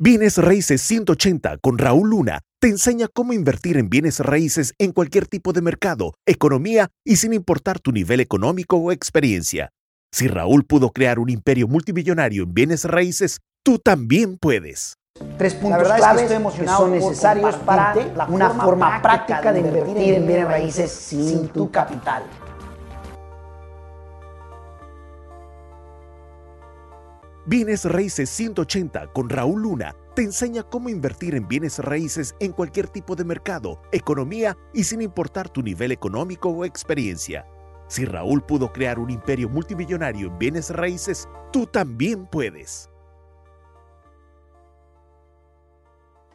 Bienes Raíces 180 con Raúl Luna te enseña cómo invertir en bienes raíces en cualquier tipo de mercado, economía y sin importar tu nivel económico o experiencia. Si Raúl pudo crear un imperio multimillonario en bienes raíces, tú también puedes. Tres puntos claves que, son necesarios para una forma práctica de invertir en bienes raíces sin tu capital. Bienes Raíces 180 con Raúl Luna te enseña cómo invertir en bienes raíces en cualquier tipo de mercado, economía y sin importar tu nivel económico o experiencia. Si Raúl pudo crear un imperio multimillonario en bienes raíces, tú también puedes.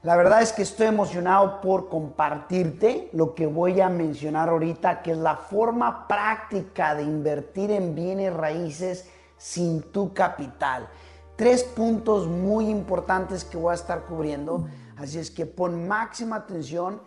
La verdad es que estoy emocionado por compartirte lo que voy a mencionar ahorita, que es la forma práctica de invertir en bienes raíces sin tu capital. Tres puntos muy importantes que voy a estar cubriendo, así es que pon máxima atención.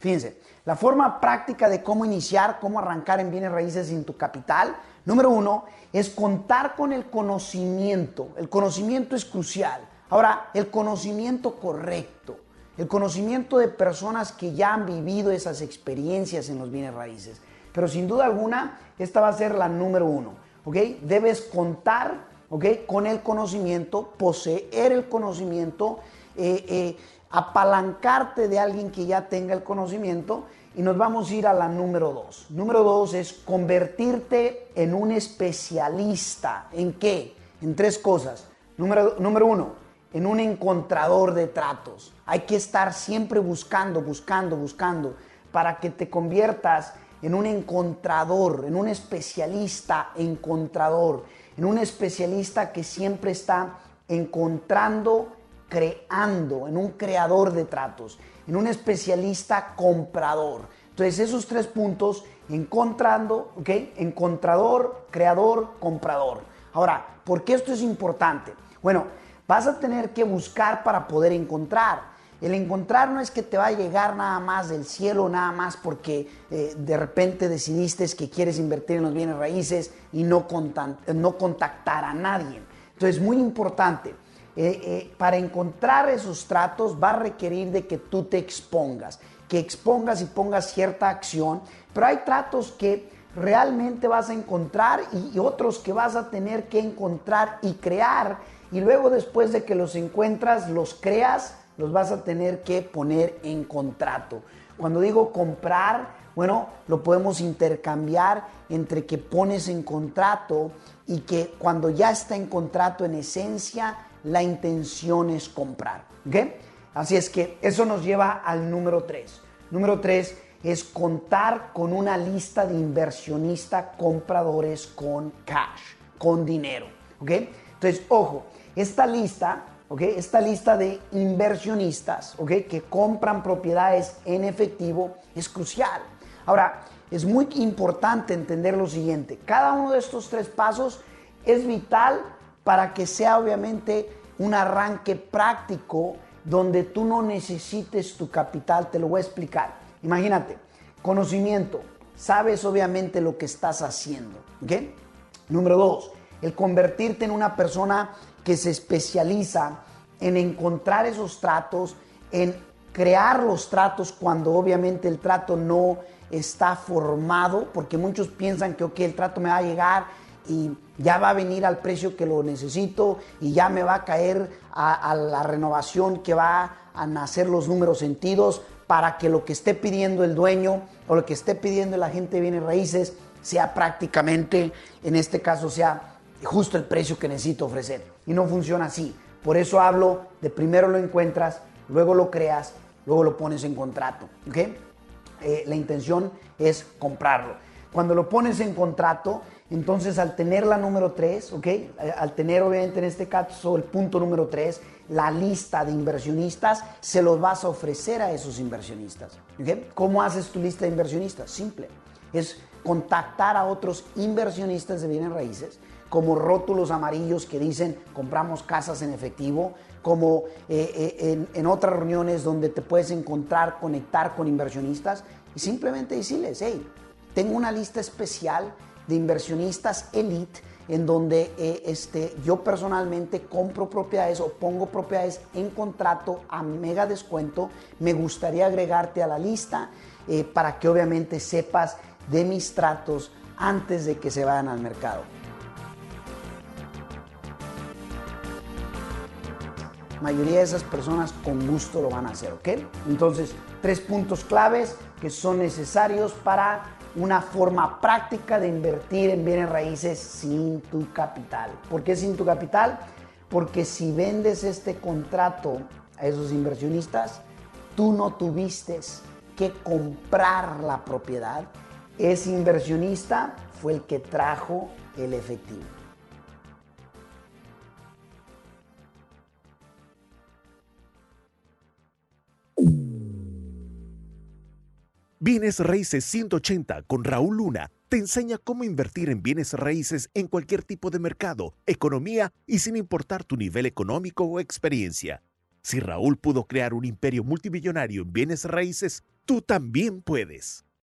Fíjense, la forma práctica de cómo iniciar, cómo arrancar en bienes raíces sin tu capital, número uno, es contar con el conocimiento. El conocimiento es crucial. Ahora, el conocimiento correcto, el conocimiento de personas que ya han vivido esas experiencias en los bienes raíces. Pero sin duda alguna, esta va a ser la número uno. ¿ok? Debes contar ¿ok? con el conocimiento, poseer el conocimiento, eh, eh, apalancarte de alguien que ya tenga el conocimiento. Y nos vamos a ir a la número dos. Número dos es convertirte en un especialista. ¿En qué? En tres cosas. Número, número uno, en un encontrador de tratos. Hay que estar siempre buscando, buscando, buscando para que te conviertas en un encontrador, en un especialista encontrador, en un especialista que siempre está encontrando, creando, en un creador de tratos, en un especialista comprador. Entonces esos tres puntos, encontrando, ¿ok? Encontrador, creador, comprador. Ahora, ¿por qué esto es importante? Bueno, vas a tener que buscar para poder encontrar. El encontrar no es que te va a llegar nada más del cielo, nada más porque eh, de repente decidiste que quieres invertir en los bienes raíces y no, no contactar a nadie. Entonces, muy importante, eh, eh, para encontrar esos tratos va a requerir de que tú te expongas, que expongas y pongas cierta acción, pero hay tratos que realmente vas a encontrar y otros que vas a tener que encontrar y crear y luego después de que los encuentras, los creas los vas a tener que poner en contrato. Cuando digo comprar, bueno, lo podemos intercambiar entre que pones en contrato y que cuando ya está en contrato, en esencia, la intención es comprar. ¿Ok? Así es que eso nos lleva al número 3. Número 3 es contar con una lista de inversionistas compradores con cash, con dinero. ¿Ok? Entonces, ojo, esta lista esta lista de inversionistas que compran propiedades en efectivo es crucial. Ahora, es muy importante entender lo siguiente. Cada uno de estos tres pasos es vital para que sea obviamente un arranque práctico donde tú no necesites tu capital. Te lo voy a explicar. Imagínate, conocimiento. Sabes obviamente lo que estás haciendo. Número dos, el convertirte en una persona que se especializa en encontrar esos tratos, en crear los tratos cuando obviamente el trato no está formado, porque muchos piensan que, ok, el trato me va a llegar y ya va a venir al precio que lo necesito y ya me va a caer a, la renovación que va a nacer los números sentidos para que lo que esté pidiendo el dueño o lo que esté pidiendo la gente de bienes raíces sea prácticamente, en este caso, sea justo el precio que necesito ofrecer. Y no funciona así. Por eso hablo de primero lo encuentras, luego lo creas, luego lo pones en contrato. Eh, la intención es comprarlo. Cuando lo pones en contrato, entonces al tener la número 3, eh, al tener obviamente en este caso el punto número 3, la lista de inversionistas, se los vas a ofrecer a esos inversionistas. ¿Cómo haces tu lista de inversionistas? Simple. Es contactar a otros inversionistas de bienes raíces como rótulos amarillos que dicen compramos casas en efectivo, como eh, eh, en, otras reuniones donde te puedes encontrar, conectar con inversionistas y simplemente decirles, hey, tengo una lista especial de inversionistas elite en donde eh, este, yo personalmente compro propiedades o pongo propiedades en contrato a mega descuento. Me gustaría agregarte a la lista para que obviamente sepas de mis tratos antes de que se vayan al mercado. Mayoría de esas personas con gusto lo van a hacer, ¿ok? Entonces, tres puntos claves que son necesarios para una forma práctica de invertir en bienes raíces sin tu capital. ¿Por qué sin tu capital? Porque si vendes este contrato a esos inversionistas, tú no tuviste que comprar la propiedad. Ese inversionista fue el que trajo el efectivo. Bienes Raíces 180 con Raúl Luna te enseña cómo invertir en bienes raíces en cualquier tipo de mercado, economía y sin importar tu nivel económico o experiencia. Si Raúl pudo crear un imperio multimillonario en bienes raíces, tú también puedes.